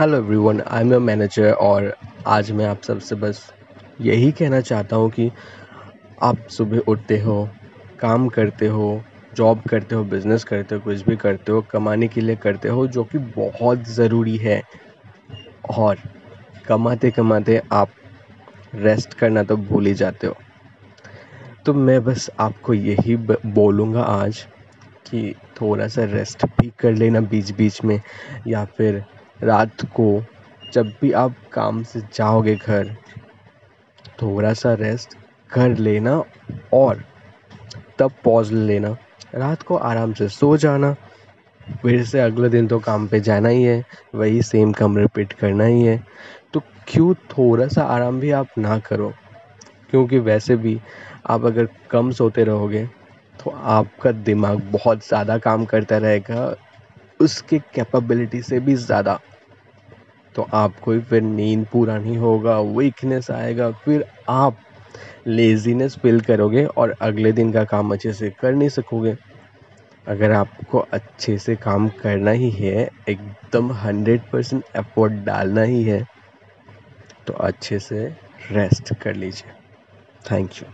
Hello everyone I am your manager और आज मैं आप सबसे बस यही कहना चाहता हूँ कि आप सुबह उठते हो, काम करते हो जॉब करते हो बिज़नेस करते हो, कुछ भी करते हो, कमाने के लिए करते हो, जो कि बहुत ज़रूरी है। और कमाते कमाते आप रेस्ट करना तो भूल ही जाते हो। तो मैं बस आपको यही बोलूँगा आज कि थोड़ा सा रेस्ट भी कर लेना बीच बीच में या फिर रात को जब भी आप काम से जाओगे घर थोड़ा सा रेस्ट कर लेना और तब पॉज लेना। रात को आराम से सो जाना। फिर से अगले दिन तो काम पे जाना ही है, वही सेम काम रिपीट करना ही है। तो क्यों थोड़ा सा आराम भी आप ना करो? क्योंकि वैसे भी आप अगर कम सोते रहोगे तो आपका दिमाग बहुत ज़्यादा काम करता रहेगा उसके कैपेबिलिटी से भी ज़्यादा। तो आपको फिर नींद पूरा नहीं होगा वीकनेस आएगा, फिर आप लेज़ीनेस फील करोगे और अगले दिन का काम अच्छे से कर नहीं सकोगे। अगर आपको अच्छे से काम करना ही है, एकदम हंड्रेड परसेंट एफर्ट डालना ही है तो अच्छे से रेस्ट कर लीजिए। Thank you